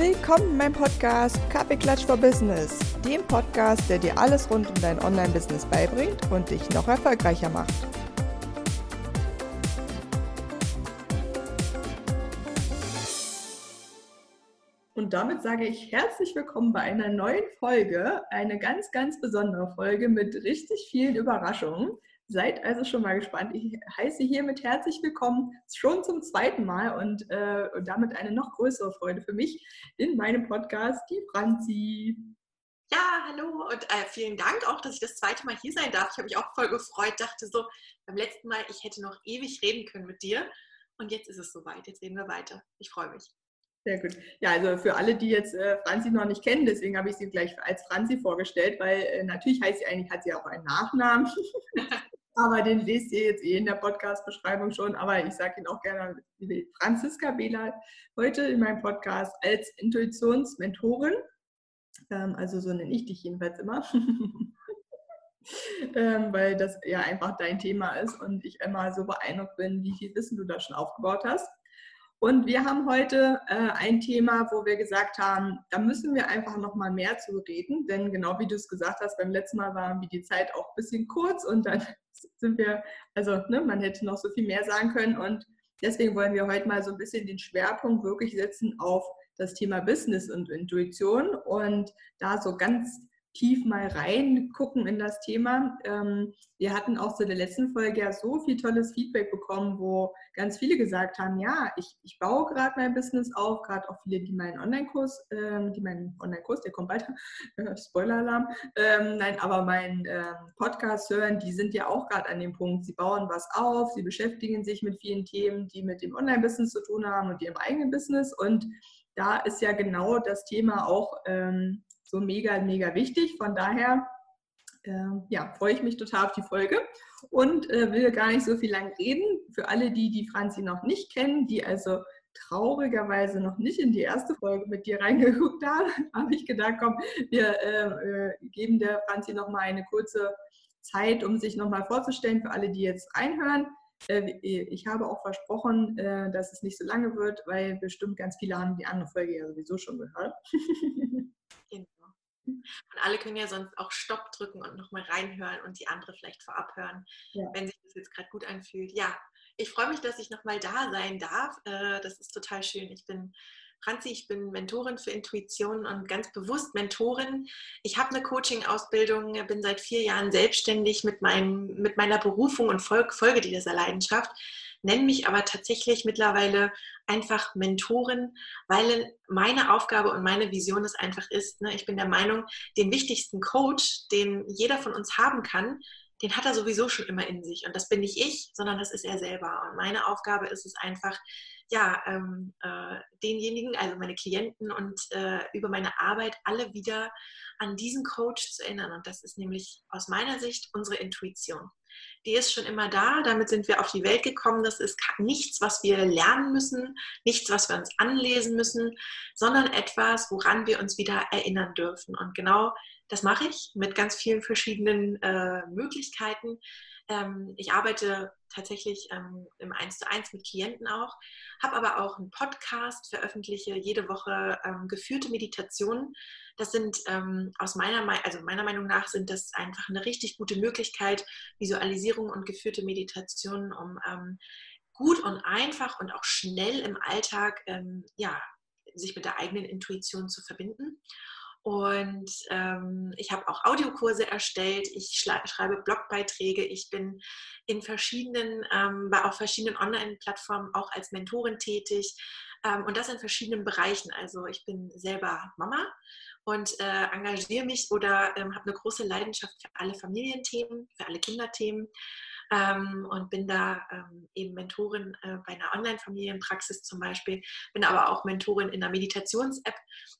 Willkommen in meinem Podcast Kaffeeklatsch for Business, dem Podcast, der dir alles rund um dein Online-Business beibringt und dich noch erfolgreicher macht. Und damit sage ich herzlich willkommen bei einer neuen Folge, eine ganz, ganz besondere Folge mit richtig vielen Überraschungen. Seid also schon mal gespannt. Ich heiße hiermit herzlich willkommen schon zum zweiten Mal und, äh, und damit eine noch größere Freude für mich in meinem Podcast, die Franzi. Ja, hallo und äh, vielen Dank auch, dass ich das zweite Mal hier sein darf. Ich habe mich auch voll gefreut, dachte so beim letzten Mal, ich hätte noch ewig reden können mit dir und jetzt ist es soweit. Jetzt reden wir weiter. Ich freue mich. Sehr gut. Ja, also für alle, die jetzt äh, Franzi noch nicht kennen, deswegen habe ich sie gleich als Franzi vorgestellt, weil äh, natürlich heißt sie eigentlich, hat sie auch einen Nachnamen. aber den lest ihr jetzt eh in der Podcast-Beschreibung schon. Aber ich sage ihn auch gerne, Franziska Behler, heute in meinem Podcast als Intuitionsmentorin. Ähm, also so nenne ich dich jedenfalls immer. ähm, weil das ja einfach dein Thema ist und ich immer so beeindruckt bin, wie viel Wissen du da schon aufgebaut hast. Und wir haben heute äh, ein Thema, wo wir gesagt haben, da müssen wir einfach noch mal mehr zu reden, denn genau wie du es gesagt hast, beim letzten Mal war die Zeit auch ein bisschen kurz und dann sind wir, also ne, man hätte noch so viel mehr sagen können. Und deswegen wollen wir heute mal so ein bisschen den Schwerpunkt wirklich setzen auf das Thema Business und Intuition und da so ganz tief mal reingucken in das Thema. Ähm, wir hatten auch zu der letzten Folge ja so viel tolles Feedback bekommen, wo ganz viele gesagt haben, ja, ich, ich baue gerade mein Business auf, gerade auch viele, die meinen Online-Kurs, ähm, die meinen Online-Kurs, der kommt äh, Spoiler-Alarm, ähm, nein, aber meinen Podcast hören, die sind ja auch gerade an dem Punkt, sie bauen was auf, sie beschäftigen sich mit vielen Themen, die mit dem Online-Business zu tun haben und ihrem eigenen Business und da ist ja genau das Thema auch ähm, so mega, mega wichtig. Von daher äh, ja, freue ich mich total auf die Folge und äh, will gar nicht so viel lang reden. Für alle, die die Franzi noch nicht kennen, die also traurigerweise noch nicht in die erste Folge mit dir reingeguckt haben, habe ich gedacht, komm, wir äh, äh geben der Franzi noch mal eine kurze Zeit, um sich noch mal vorzustellen für alle, die jetzt reinhören. Äh, ich habe auch versprochen, äh, dass es nicht so lange wird, weil bestimmt ganz viele haben die andere Folge ja sowieso schon gehört. Und alle können ja sonst auch Stopp drücken und nochmal reinhören und die andere vielleicht vorab hören, ja. wenn sich das jetzt gerade gut anfühlt. Ja, ich freue mich, dass ich nochmal da sein darf. Äh, das ist total schön. Ich bin Franzi, ich bin Mentorin für Intuition und ganz bewusst Mentorin. Ich habe eine Coaching-Ausbildung, bin seit vier Jahren selbstständig mit, meinem, mit meiner Berufung und folge dieser Leidenschaft nenne mich aber tatsächlich mittlerweile einfach Mentorin, weil meine Aufgabe und meine Vision es einfach ist, ne, ich bin der Meinung, den wichtigsten Coach, den jeder von uns haben kann, den hat er sowieso schon immer in sich. Und das bin nicht ich, sondern das ist er selber. Und meine Aufgabe ist es einfach, ja, ähm, äh, denjenigen, also meine Klienten und äh, über meine Arbeit alle wieder an diesen Coach zu erinnern. Und das ist nämlich aus meiner Sicht unsere Intuition die ist schon immer da. Damit sind wir auf die Welt gekommen. Das ist nichts, was wir lernen müssen, nichts, was wir uns anlesen müssen, sondern etwas, woran wir uns wieder erinnern dürfen. Und genau das mache ich mit ganz vielen verschiedenen äh, Möglichkeiten. Ähm, ich arbeite tatsächlich ähm, im 1 zu 1 mit Klienten auch, habe aber auch einen Podcast, veröffentliche jede Woche ähm, geführte Meditationen. Das sind ähm, aus meiner, also meiner Meinung nach sind das einfach eine richtig gute Möglichkeit, Visualisierung und geführte Meditationen, um ähm, gut und einfach und auch schnell im Alltag ähm, ja, sich mit der eigenen Intuition zu verbinden. Und ähm, ich habe auch Audiokurse erstellt, ich schreibe Blogbeiträge, ich bin in verschiedenen, ähm, auf verschiedenen Online-Plattformen auch als Mentorin tätig ähm, und das in verschiedenen Bereichen. Also ich bin selber Mama und äh, engagiere mich oder ähm, habe eine große Leidenschaft für alle Familienthemen, für alle Kinderthemen ähm, und bin da ähm, eben Mentorin äh, bei einer Online-Familienpraxis zum Beispiel, bin aber auch Mentorin in einer Meditations-App.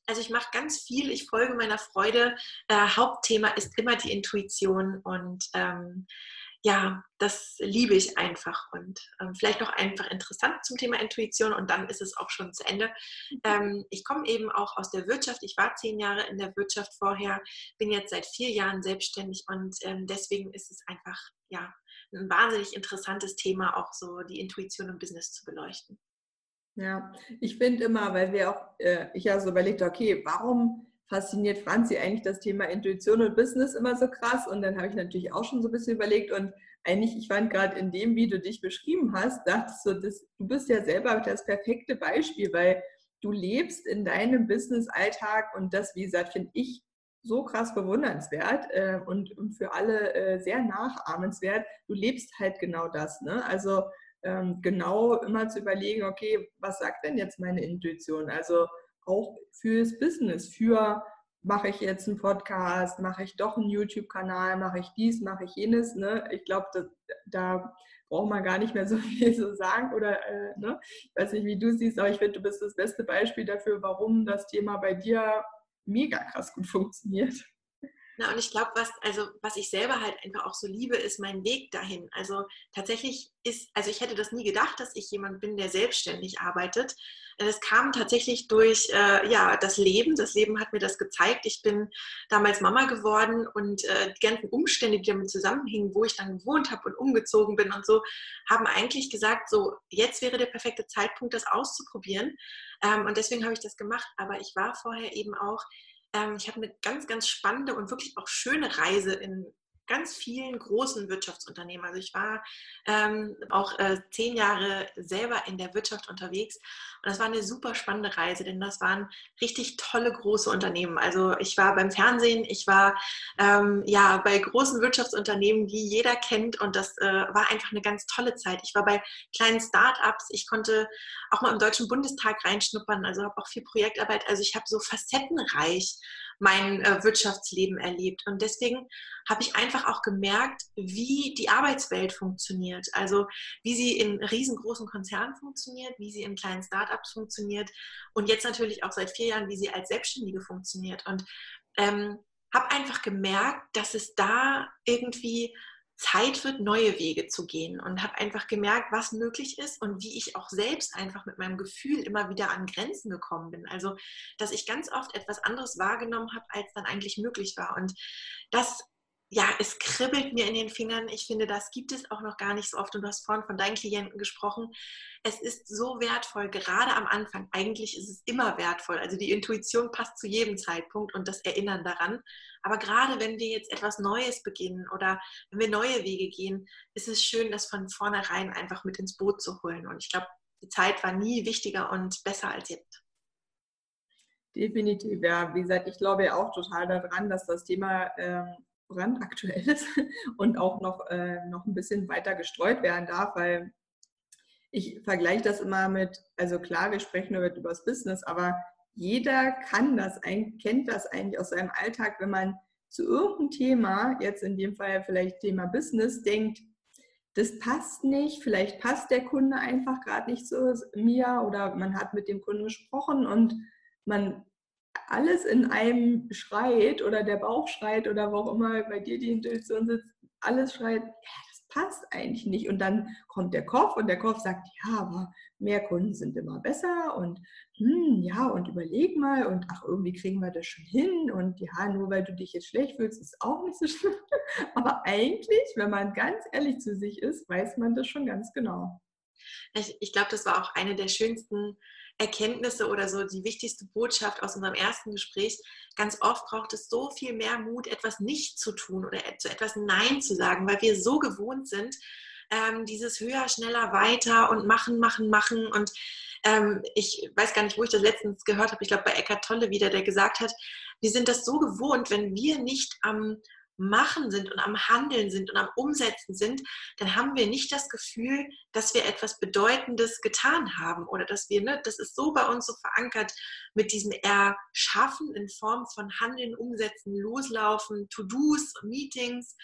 Also ich mache ganz viel, ich folge meiner Freude. Äh, Hauptthema ist immer die Intuition und ähm, ja, das liebe ich einfach und ähm, vielleicht noch einfach interessant zum Thema Intuition und dann ist es auch schon zu Ende. Mhm. Ähm, ich komme eben auch aus der Wirtschaft. Ich war zehn Jahre in der Wirtschaft vorher, bin jetzt seit vier Jahren selbstständig und ähm, deswegen ist es einfach ja ein wahnsinnig interessantes Thema, auch so die Intuition im Business zu beleuchten. Ja, ich finde immer, weil wir auch, äh, ich ja so überlegt, okay, warum fasziniert Franzi eigentlich das Thema Intuition und Business immer so krass? Und dann habe ich natürlich auch schon so ein bisschen überlegt und eigentlich, ich fand gerade in dem, wie du dich beschrieben hast, dachtest du, das, du bist ja selber das perfekte Beispiel, weil du lebst in deinem Business-Alltag und das, wie gesagt, finde ich so krass bewundernswert äh, und, und, für alle äh, sehr nachahmenswert. Du lebst halt genau das. Ne? Also ähm, genau immer zu überlegen, okay, was sagt denn jetzt meine Intuition? Also auch fürs Business, für mache ich jetzt einen Podcast, mache ich doch einen YouTube-Kanal, mache ich dies, mache ich jenes. Ne? Ich glaube, da braucht man gar nicht mehr so viel zu sagen. Oder äh, ne? ich weiß nicht, wie du siehst, aber ich finde, du bist das beste Beispiel dafür, warum das Thema bei dir mega krass gut funktioniert. Na, und ich glaube, was, also, was ich selber halt einfach auch so liebe, ist mein Weg dahin. Also tatsächlich ist, also ich hätte das nie gedacht, dass ich jemand bin, der selbstständig arbeitet. Es kam tatsächlich durch äh, ja, das Leben. Das Leben hat mir das gezeigt. Ich bin damals Mama geworden und äh, die ganzen Umstände, die damit zusammenhingen, wo ich dann gewohnt habe und umgezogen bin und so, haben eigentlich gesagt, so jetzt wäre der perfekte Zeitpunkt, das auszuprobieren. Ähm, und deswegen habe ich das gemacht. Aber ich war vorher eben auch ich habe eine ganz, ganz spannende und wirklich auch schöne Reise in ganz vielen großen Wirtschaftsunternehmen. Also ich war ähm, auch äh, zehn Jahre selber in der Wirtschaft unterwegs und das war eine super spannende Reise, denn das waren richtig tolle große Unternehmen. Also ich war beim Fernsehen, ich war ähm, ja bei großen Wirtschaftsunternehmen, die jeder kennt und das äh, war einfach eine ganz tolle Zeit. Ich war bei kleinen Start-ups, ich konnte auch mal im Deutschen Bundestag reinschnuppern, also habe auch viel Projektarbeit. Also ich habe so facettenreich mein äh, Wirtschaftsleben erlebt. Und deswegen habe ich einfach auch gemerkt, wie die Arbeitswelt funktioniert. Also wie sie in riesengroßen Konzernen funktioniert, wie sie in kleinen Startups funktioniert und jetzt natürlich auch seit vier Jahren, wie sie als Selbstständige funktioniert. Und ähm, habe einfach gemerkt, dass es da irgendwie Zeit wird, neue Wege zu gehen und habe einfach gemerkt, was möglich ist und wie ich auch selbst einfach mit meinem Gefühl immer wieder an Grenzen gekommen bin. Also, dass ich ganz oft etwas anderes wahrgenommen habe, als dann eigentlich möglich war. Und das ja, es kribbelt mir in den Fingern. Ich finde, das gibt es auch noch gar nicht so oft. Und du hast vorhin von deinen Klienten gesprochen. Es ist so wertvoll, gerade am Anfang. Eigentlich ist es immer wertvoll. Also die Intuition passt zu jedem Zeitpunkt und das Erinnern daran. Aber gerade wenn wir jetzt etwas Neues beginnen oder wenn wir neue Wege gehen, ist es schön, das von vornherein einfach mit ins Boot zu holen. Und ich glaube, die Zeit war nie wichtiger und besser als jetzt. Definitiv, ja. Wie gesagt, ich glaube ja auch total daran, dass das Thema ähm, brandaktuell ist und auch noch, äh, noch ein bisschen weiter gestreut werden darf, weil ich vergleiche das immer mit, also klar, wir sprechen über, über das Business, aber jeder kann das, kennt das eigentlich aus seinem Alltag, wenn man zu irgendeinem Thema, jetzt in dem Fall vielleicht Thema Business, denkt, das passt nicht, vielleicht passt der Kunde einfach gerade nicht zu mir oder man hat mit dem Kunden gesprochen und man alles in einem schreit oder der Bauch schreit oder wo auch immer bei dir die Intuition sitzt, alles schreit, ja, das passt eigentlich nicht. Und dann kommt der Kopf und der Kopf sagt, ja, aber mehr Kunden sind immer besser und hm, ja, und überleg mal und ach, irgendwie kriegen wir das schon hin und ja, nur weil du dich jetzt schlecht fühlst, ist auch nicht so schlimm. aber eigentlich, wenn man ganz ehrlich zu sich ist, weiß man das schon ganz genau. Ich, ich glaube, das war auch eine der schönsten Erkenntnisse oder so die wichtigste Botschaft aus unserem ersten Gespräch. Ganz oft braucht es so viel mehr Mut, etwas nicht zu tun oder zu etwas Nein zu sagen, weil wir so gewohnt sind, ähm, dieses höher, schneller, weiter und machen, machen, machen. Und ähm, ich weiß gar nicht, wo ich das letztens gehört habe. Ich glaube, bei Eckart Tolle wieder, der gesagt hat, wir sind das so gewohnt, wenn wir nicht am Machen sind und am Handeln sind und am Umsetzen sind, dann haben wir nicht das Gefühl, dass wir etwas Bedeutendes getan haben oder dass wir, ne, das ist so bei uns so verankert mit diesem Erschaffen in Form von Handeln, Umsetzen, Loslaufen, To-Dos, Meetings,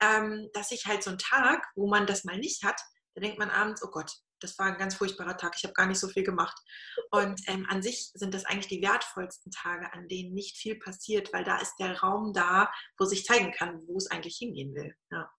ähm, dass ich halt so einen Tag, wo man das mal nicht hat, da denkt man abends, oh Gott, das war ein ganz furchtbarer Tag, ich habe gar nicht so viel gemacht. Und ähm, an sich sind das eigentlich die wertvollsten Tage, an denen nicht viel passiert, weil da ist der Raum da, wo sich zeigen kann, wo es eigentlich hingehen will. Ja.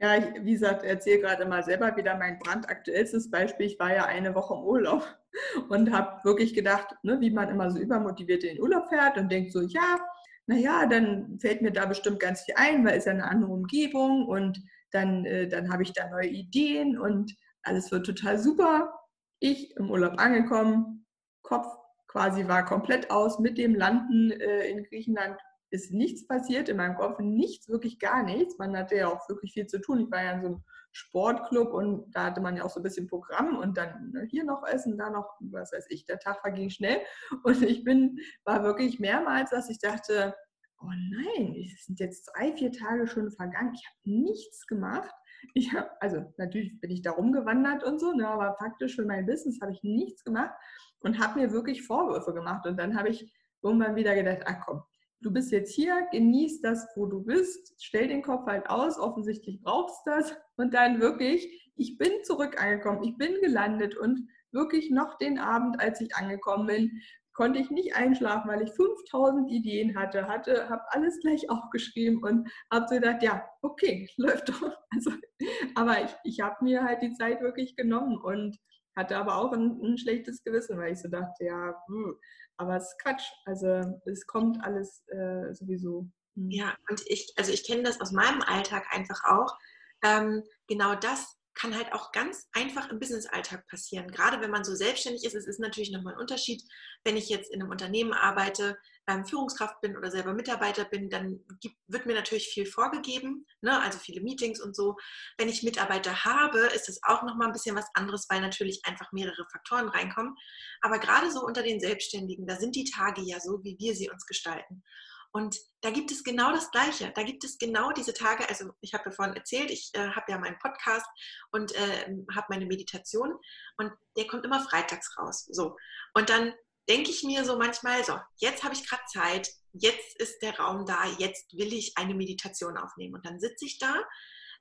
Ja, ich, wie gesagt, erzähle gerade mal selber wieder mein brandaktuellstes Beispiel. Ich war ja eine Woche im Urlaub und habe wirklich gedacht, ne, wie man immer so übermotiviert in den Urlaub fährt und denkt so, ja, naja, dann fällt mir da bestimmt ganz viel ein, weil es ja eine andere Umgebung und dann, äh, dann habe ich da neue Ideen und alles wird total super. Ich im Urlaub angekommen, Kopf quasi war komplett aus. Mit dem Landen äh, in Griechenland ist nichts passiert in meinem Kopf, nichts, wirklich gar nichts. Man hatte ja auch wirklich viel zu tun. Ich war ja in so einem Sportclub und da hatte man ja auch so ein bisschen Programm und dann ne, hier noch essen, da noch, was weiß ich, der Tag verging schnell und ich bin, war wirklich mehrmals, dass ich dachte, oh nein, es sind jetzt drei, vier Tage schon vergangen, ich habe nichts gemacht. Ich habe, also natürlich bin ich da rumgewandert und so, ne, aber faktisch für mein Business habe ich nichts gemacht und habe mir wirklich Vorwürfe gemacht. Und dann habe ich irgendwann wieder gedacht, ach komm, du bist jetzt hier, genieß das, wo du bist, stell den Kopf halt aus, offensichtlich brauchst das und dann wirklich, ich bin zurück angekommen, ich bin gelandet und wirklich noch den Abend, als ich angekommen bin, konnte ich nicht einschlafen, weil ich 5000 Ideen hatte, hatte, habe alles gleich aufgeschrieben und habe so gedacht, ja, okay, läuft doch. Also, aber ich, ich habe mir halt die Zeit wirklich genommen und hatte aber auch ein, ein schlechtes Gewissen, weil ich so dachte, ja, hm, aber es ist Quatsch. Also es kommt alles äh, sowieso. Hm. Ja, und ich, also ich kenne das aus meinem Alltag einfach auch. Ähm, genau das kann halt auch ganz einfach im Business-Alltag passieren. Gerade wenn man so selbstständig ist, es ist natürlich nochmal ein Unterschied. Wenn ich jetzt in einem Unternehmen arbeite, ähm, Führungskraft bin oder selber Mitarbeiter bin, dann gibt, wird mir natürlich viel vorgegeben, ne? also viele Meetings und so. Wenn ich Mitarbeiter habe, ist es auch nochmal ein bisschen was anderes, weil natürlich einfach mehrere Faktoren reinkommen. Aber gerade so unter den Selbstständigen, da sind die Tage ja so, wie wir sie uns gestalten. Und da gibt es genau das Gleiche. Da gibt es genau diese Tage. Also ich habe ja vorhin erzählt, ich äh, habe ja meinen Podcast und äh, habe meine Meditation und der kommt immer freitags raus. So. Und dann denke ich mir so manchmal, so, jetzt habe ich gerade Zeit, jetzt ist der Raum da, jetzt will ich eine Meditation aufnehmen. Und dann sitze ich da.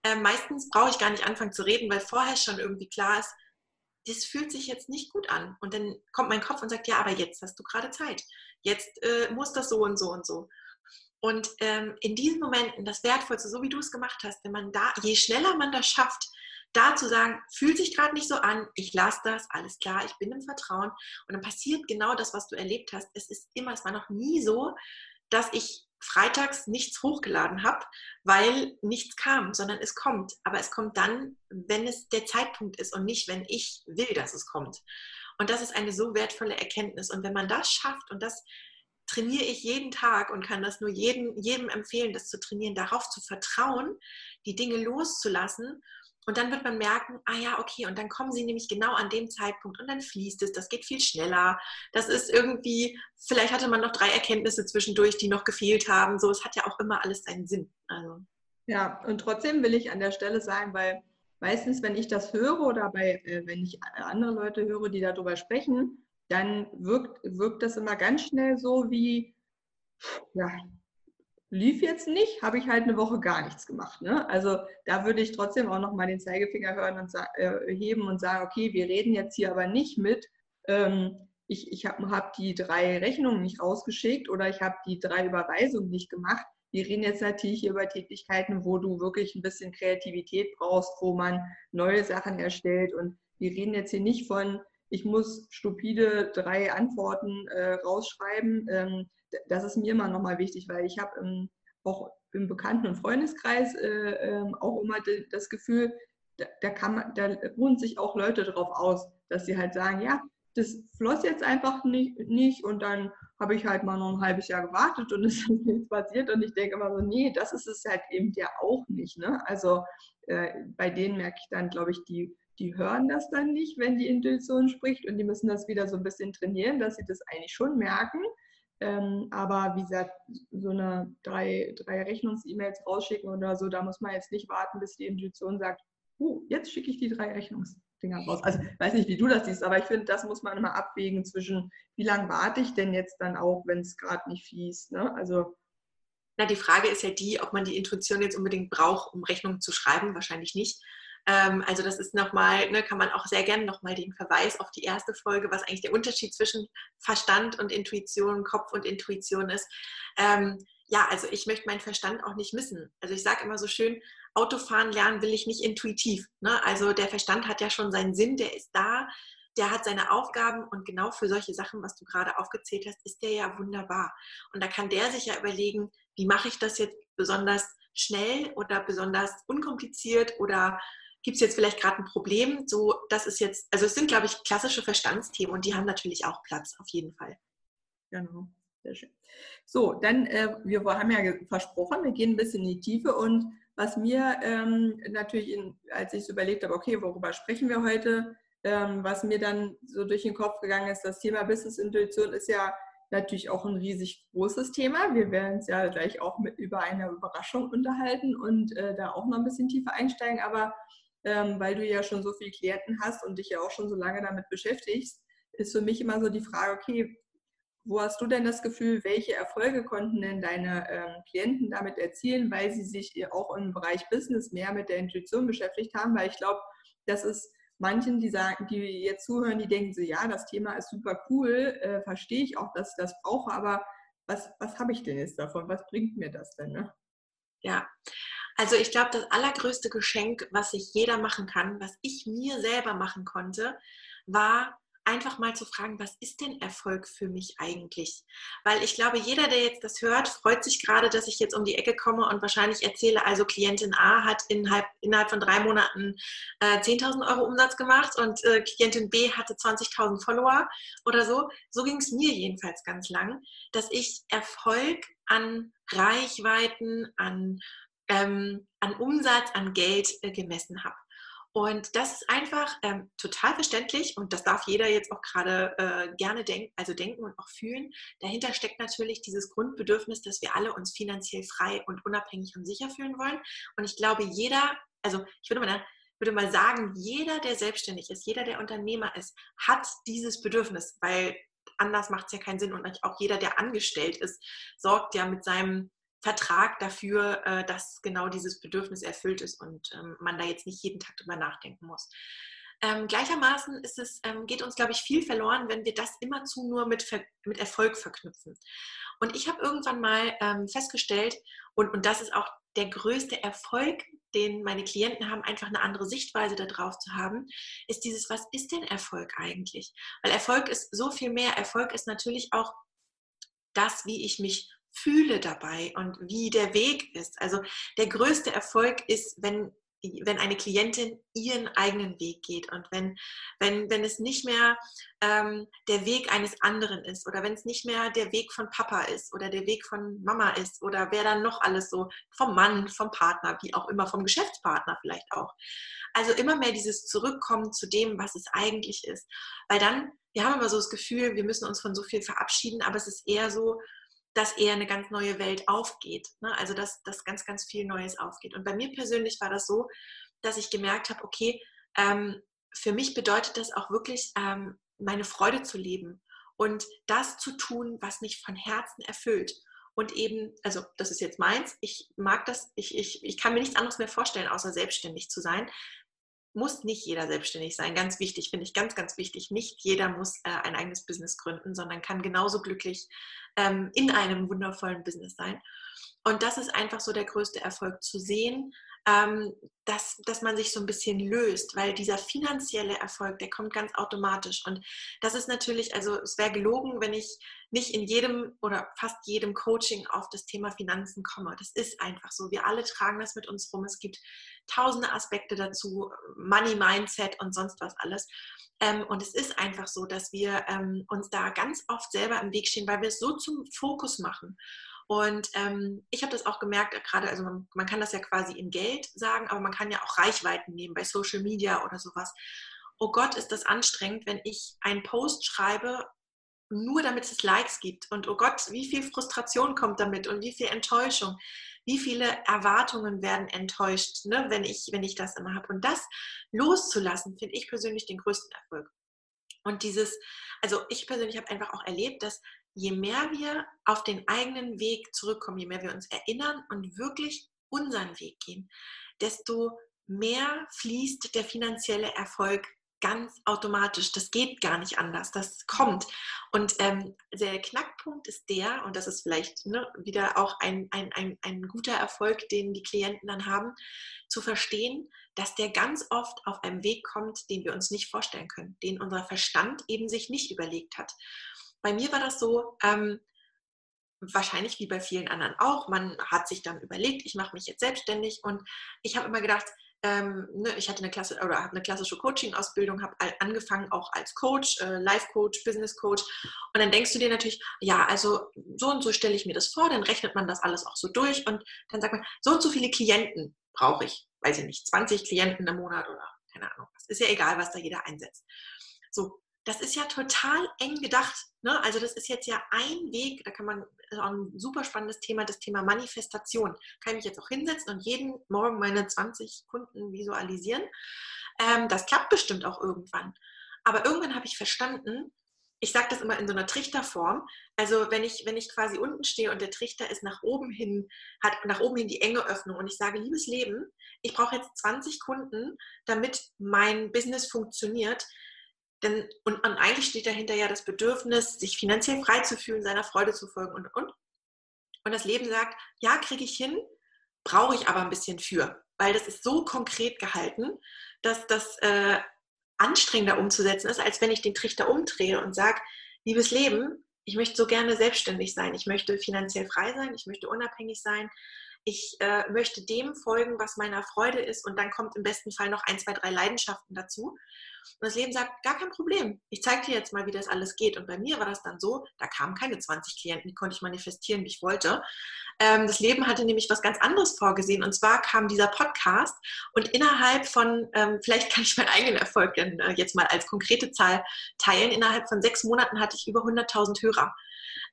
Äh, meistens brauche ich gar nicht anfangen zu reden, weil vorher schon irgendwie klar ist, das fühlt sich jetzt nicht gut an. Und dann kommt mein Kopf und sagt, ja, aber jetzt hast du gerade Zeit. Jetzt äh, muss das so und so und so. Und ähm, in diesen Momenten, das Wertvollste, so wie du es gemacht hast, wenn man da, je schneller man das schafft, da zu sagen, fühlt sich gerade nicht so an, ich lasse das, alles klar, ich bin im Vertrauen. Und dann passiert genau das, was du erlebt hast. Es ist immer, es war noch nie so, dass ich freitags nichts hochgeladen habe, weil nichts kam, sondern es kommt. Aber es kommt dann, wenn es der Zeitpunkt ist und nicht, wenn ich will, dass es kommt. Und das ist eine so wertvolle Erkenntnis. Und wenn man das schafft, und das trainiere ich jeden Tag und kann das nur jedem, jedem empfehlen, das zu trainieren, darauf zu vertrauen, die Dinge loszulassen. Und dann wird man merken, ah ja, okay, und dann kommen sie nämlich genau an dem Zeitpunkt und dann fließt es, das geht viel schneller. Das ist irgendwie, vielleicht hatte man noch drei Erkenntnisse zwischendurch, die noch gefehlt haben. So, es hat ja auch immer alles seinen Sinn. Also. Ja, und trotzdem will ich an der Stelle sagen, weil meistens, wenn ich das höre oder bei, äh, wenn ich andere Leute höre, die darüber sprechen, dann wirkt, wirkt das immer ganz schnell so wie, ja, lief jetzt nicht, habe ich halt eine Woche gar nichts gemacht. Ne? Also da würde ich trotzdem auch noch mal den Zeigefinger hören und äh, heben und sagen, okay, wir reden jetzt hier aber nicht mit, ähm, ich, ich habe hab die drei Rechnungen nicht rausgeschickt oder ich habe die drei Überweisungen nicht gemacht. Wir reden jetzt natürlich hier über Tätigkeiten, wo du wirklich ein bisschen Kreativität brauchst, wo man neue Sachen erstellt. Und wir reden jetzt hier nicht von, ich muss stupide drei Antworten äh, rausschreiben. Ähm, das ist mir immer nochmal wichtig, weil ich habe ähm, auch im Bekannten- und Freundeskreis äh, äh, auch immer das Gefühl, da, da, kann man, da ruhen sich auch Leute darauf aus, dass sie halt sagen, ja, das floss jetzt einfach nicht, nicht und dann habe ich halt mal noch ein halbes Jahr gewartet und es ist nichts passiert und ich denke immer so, nee, das ist es halt eben ja auch nicht. Ne? Also äh, bei denen merke ich dann, glaube ich, die die hören das dann nicht, wenn die Intuition spricht und die müssen das wieder so ein bisschen trainieren, dass sie das eigentlich schon merken. Ähm, aber wie gesagt, so eine drei, drei Rechnungs-E-Mails rausschicken oder so, da muss man jetzt nicht warten, bis die Intuition sagt, uh, jetzt schicke ich die drei Rechnungsdinger raus. Also ich weiß nicht, wie du das siehst, aber ich finde, das muss man immer abwägen zwischen, wie lange warte ich denn jetzt dann auch, wenn es gerade nicht fließt. Ne? Also na, die Frage ist ja die, ob man die Intuition jetzt unbedingt braucht, um Rechnungen zu schreiben. Wahrscheinlich nicht. Ähm, also das ist nochmal, ne, kann man auch sehr gerne nochmal den Verweis auf die erste Folge, was eigentlich der Unterschied zwischen Verstand und Intuition, Kopf und Intuition ist. Ähm, ja, also ich möchte meinen Verstand auch nicht missen. Also ich sage immer so schön, Autofahren lernen will ich nicht intuitiv. Ne? Also der Verstand hat ja schon seinen Sinn, der ist da, der hat seine Aufgaben und genau für solche Sachen, was du gerade aufgezählt hast, ist der ja wunderbar. Und da kann der sich ja überlegen, wie mache ich das jetzt besonders schnell oder besonders unkompliziert oder gibt es jetzt vielleicht gerade ein Problem? So, das ist jetzt, also es sind, glaube ich, klassische Verstandsthemen und die haben natürlich auch Platz, auf jeden Fall. Genau, sehr schön. So, dann, äh, wir haben ja versprochen, wir gehen ein bisschen in die Tiefe und was mir ähm, natürlich, in, als ich so überlegt habe, okay, worüber sprechen wir heute, ähm, was mir dann so durch den Kopf gegangen ist, das Thema Business Intuition ist ja natürlich auch ein riesig großes Thema. Wir werden uns ja gleich auch mit über eine Überraschung unterhalten und äh, da auch noch ein bisschen tiefer einsteigen. Aber ähm, weil du ja schon so viele Klienten hast und dich ja auch schon so lange damit beschäftigst, ist für mich immer so die Frage, okay, wo hast du denn das Gefühl, welche Erfolge konnten denn deine ähm, Klienten damit erzielen, weil sie sich auch im Bereich Business mehr mit der Intuition beschäftigt haben? Weil ich glaube, das ist manchen, die sagen, die jetzt zuhören, die denken so, ja, das Thema ist super cool, äh, verstehe ich auch, dass ich das brauche, aber was, was habe ich denn jetzt davon? Was bringt mir das denn? Ne? Ja, also ich glaube, das allergrößte Geschenk, was sich jeder machen kann, was ich mir selber machen konnte, war einfach mal zu fragen, was ist denn Erfolg für mich eigentlich? Weil ich glaube, jeder, der jetzt das hört, freut sich gerade, dass ich jetzt um die Ecke komme und wahrscheinlich erzähle, also Klientin A hat innerhalb, innerhalb von drei Monaten äh, 10.000 Euro Umsatz gemacht und äh, Klientin B hatte 20.000 Follower oder so. So ging es mir jedenfalls ganz lang, dass ich Erfolg an Reichweiten, an, ähm, an Umsatz, an Geld äh, gemessen habe. Und das ist einfach ähm, total verständlich und das darf jeder jetzt auch gerade äh, gerne denken, also denken und auch fühlen. Dahinter steckt natürlich dieses Grundbedürfnis, dass wir alle uns finanziell frei und unabhängig und sicher fühlen wollen. Und ich glaube, jeder, also ich würde mal, würde mal sagen, jeder, der selbstständig ist, jeder, der Unternehmer ist, hat dieses Bedürfnis, weil anders macht es ja keinen Sinn. Und auch jeder, der angestellt ist, sorgt ja mit seinem Vertrag dafür, äh, dass genau dieses Bedürfnis erfüllt ist und ähm, man da jetzt nicht jeden Tag drüber nachdenken muss. Ähm, gleichermaßen ist es, ähm, geht uns, glaube ich, viel verloren, wenn wir das immerzu nur mit, mit Erfolg verknüpfen. Und ich habe irgendwann mal ähm, festgestellt, und, und das ist auch der größte Erfolg, den meine Klienten haben, einfach eine andere Sichtweise darauf zu haben, ist dieses, was ist denn Erfolg eigentlich? Weil Erfolg ist so viel mehr. Erfolg ist natürlich auch das, wie ich mich fühle dabei und wie der Weg ist. Also der größte Erfolg ist, wenn wenn eine Klientin ihren eigenen Weg geht und wenn, wenn, wenn es nicht mehr ähm, der Weg eines anderen ist oder wenn es nicht mehr der Weg von Papa ist oder der Weg von Mama ist oder wer dann noch alles so vom Mann, vom Partner, wie auch immer, vom Geschäftspartner vielleicht auch. Also immer mehr dieses Zurückkommen zu dem, was es eigentlich ist. Weil dann, wir haben immer so das Gefühl, wir müssen uns von so viel verabschieden, aber es ist eher so, dass eher eine ganz neue Welt aufgeht. Ne? Also dass, dass ganz, ganz viel Neues aufgeht. Und bei mir persönlich war das so, dass ich gemerkt habe, okay, ähm, für mich bedeutet das auch wirklich, ähm, meine Freude zu leben und das zu tun, was mich von Herzen erfüllt. Und eben, also das ist jetzt meins, ich mag das, ich, ich, ich kann mir nichts anderes mehr vorstellen, außer selbstständig zu sein muss nicht jeder selbstständig sein. Ganz wichtig, finde ich ganz, ganz wichtig. Nicht jeder muss äh, ein eigenes Business gründen, sondern kann genauso glücklich ähm, in einem wundervollen Business sein. Und das ist einfach so der größte Erfolg zu sehen, ähm, dass, dass man sich so ein bisschen löst, weil dieser finanzielle Erfolg, der kommt ganz automatisch. Und das ist natürlich, also es wäre gelogen, wenn ich nicht in jedem oder fast jedem Coaching auf das Thema Finanzen komme. Das ist einfach so. Wir alle tragen das mit uns rum. Es gibt tausende Aspekte dazu, Money Mindset und sonst was alles. Ähm, und es ist einfach so, dass wir ähm, uns da ganz oft selber im Weg stehen, weil wir es so zum Fokus machen. Und ähm, ich habe das auch gemerkt, äh, gerade, also man, man, kann das ja quasi in Geld sagen, aber man kann ja auch Reichweiten nehmen bei Social Media oder sowas. Oh Gott, ist das anstrengend, wenn ich einen Post schreibe, nur damit es Likes gibt. Und oh Gott, wie viel Frustration kommt damit und wie viel Enttäuschung. Wie viele Erwartungen werden enttäuscht, ne, wenn, ich, wenn ich das immer habe. Und das loszulassen, finde ich persönlich den größten Erfolg. Und dieses, also ich persönlich habe einfach auch erlebt, dass je mehr wir auf den eigenen Weg zurückkommen, je mehr wir uns erinnern und wirklich unseren Weg gehen, desto mehr fließt der finanzielle Erfolg ganz automatisch. Das geht gar nicht anders. Das kommt. Und ähm, der Knackpunkt ist der, und das ist vielleicht ne, wieder auch ein, ein, ein, ein guter Erfolg, den die Klienten dann haben, zu verstehen, dass der ganz oft auf einem Weg kommt, den wir uns nicht vorstellen können, den unser Verstand eben sich nicht überlegt hat. Bei mir war das so, ähm, wahrscheinlich wie bei vielen anderen auch, man hat sich dann überlegt, ich mache mich jetzt selbstständig und ich habe immer gedacht, ähm, ne, ich hatte eine Klasse oder eine klassische Coaching-Ausbildung, habe angefangen auch als Coach, äh, Life-Coach, Business-Coach. Und dann denkst du dir natürlich, ja, also so und so stelle ich mir das vor, dann rechnet man das alles auch so durch und dann sagt man, so und so viele Klienten brauche ich, weiß ich nicht, 20 Klienten im Monat oder keine Ahnung. Das ist ja egal, was da jeder einsetzt. So, das ist ja total eng gedacht. Ne? Also das ist jetzt ja ein Weg, da kann man, ein super spannendes Thema, das Thema Manifestation. Kann ich mich jetzt auch hinsetzen und jeden Morgen meine 20 Kunden visualisieren. Ähm, das klappt bestimmt auch irgendwann. Aber irgendwann habe ich verstanden, ich sage das immer in so einer Trichterform. Also wenn ich, wenn ich quasi unten stehe und der Trichter ist nach oben hin, hat nach oben hin die enge Öffnung und ich sage, liebes Leben, ich brauche jetzt 20 Kunden, damit mein Business funktioniert, denn, und, und, eigentlich steht dahinter ja das Bedürfnis, sich finanziell frei zu fühlen, seiner Freude zu folgen und, und. Und das Leben sagt, ja, kriege ich hin, brauche ich aber ein bisschen für. Weil das ist so konkret gehalten, dass das äh, anstrengender umzusetzen ist, als wenn ich den Trichter umdrehe und sage, liebes Leben, ich möchte so gerne selbstständig sein, ich möchte finanziell frei sein, ich möchte unabhängig sein, ich äh, möchte dem folgen, was meiner Freude ist und dann kommt im besten Fall noch ein, zwei, drei Leidenschaften dazu. Und das Leben sagt, gar kein Problem. Ich zeige dir jetzt mal, wie das alles geht. Und bei mir war das dann so, da kamen keine 20 Klienten, die konnte ich manifestieren, wie ich wollte. Ähm, das Leben hatte nämlich was ganz anderes vorgesehen. Und zwar kam dieser Podcast und innerhalb von, ähm, vielleicht kann ich meinen eigenen Erfolg dann äh, jetzt mal als konkrete Zahl teilen, innerhalb von sechs Monaten hatte ich über 100.000 Hörer.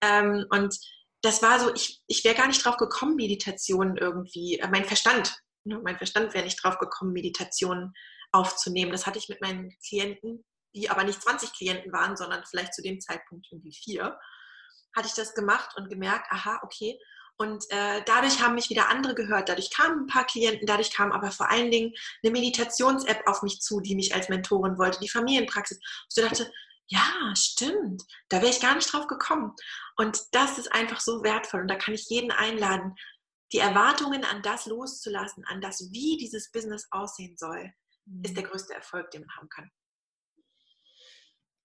Ähm, und das war so, ich, ich wäre gar nicht drauf gekommen, Meditation irgendwie, äh, mein Verstand, ne, mein Verstand wäre nicht drauf gekommen, Meditation aufzunehmen. Das hatte ich mit meinen Klienten, die aber nicht 20 Klienten waren, sondern vielleicht zu dem Zeitpunkt irgendwie vier, hatte ich das gemacht und gemerkt, aha, okay. Und äh, dadurch haben mich wieder andere gehört. Dadurch kamen ein paar Klienten, dadurch kam aber vor allen Dingen eine Meditations-App auf mich zu, die mich als Mentorin wollte, die Familienpraxis. Und ich dachte, ja, stimmt, da wäre ich gar nicht drauf gekommen. Und das ist einfach so wertvoll. Und da kann ich jeden einladen, die Erwartungen an das loszulassen, an das, wie dieses Business aussehen soll ist der mhm. größte Erfolg, den man haben kann.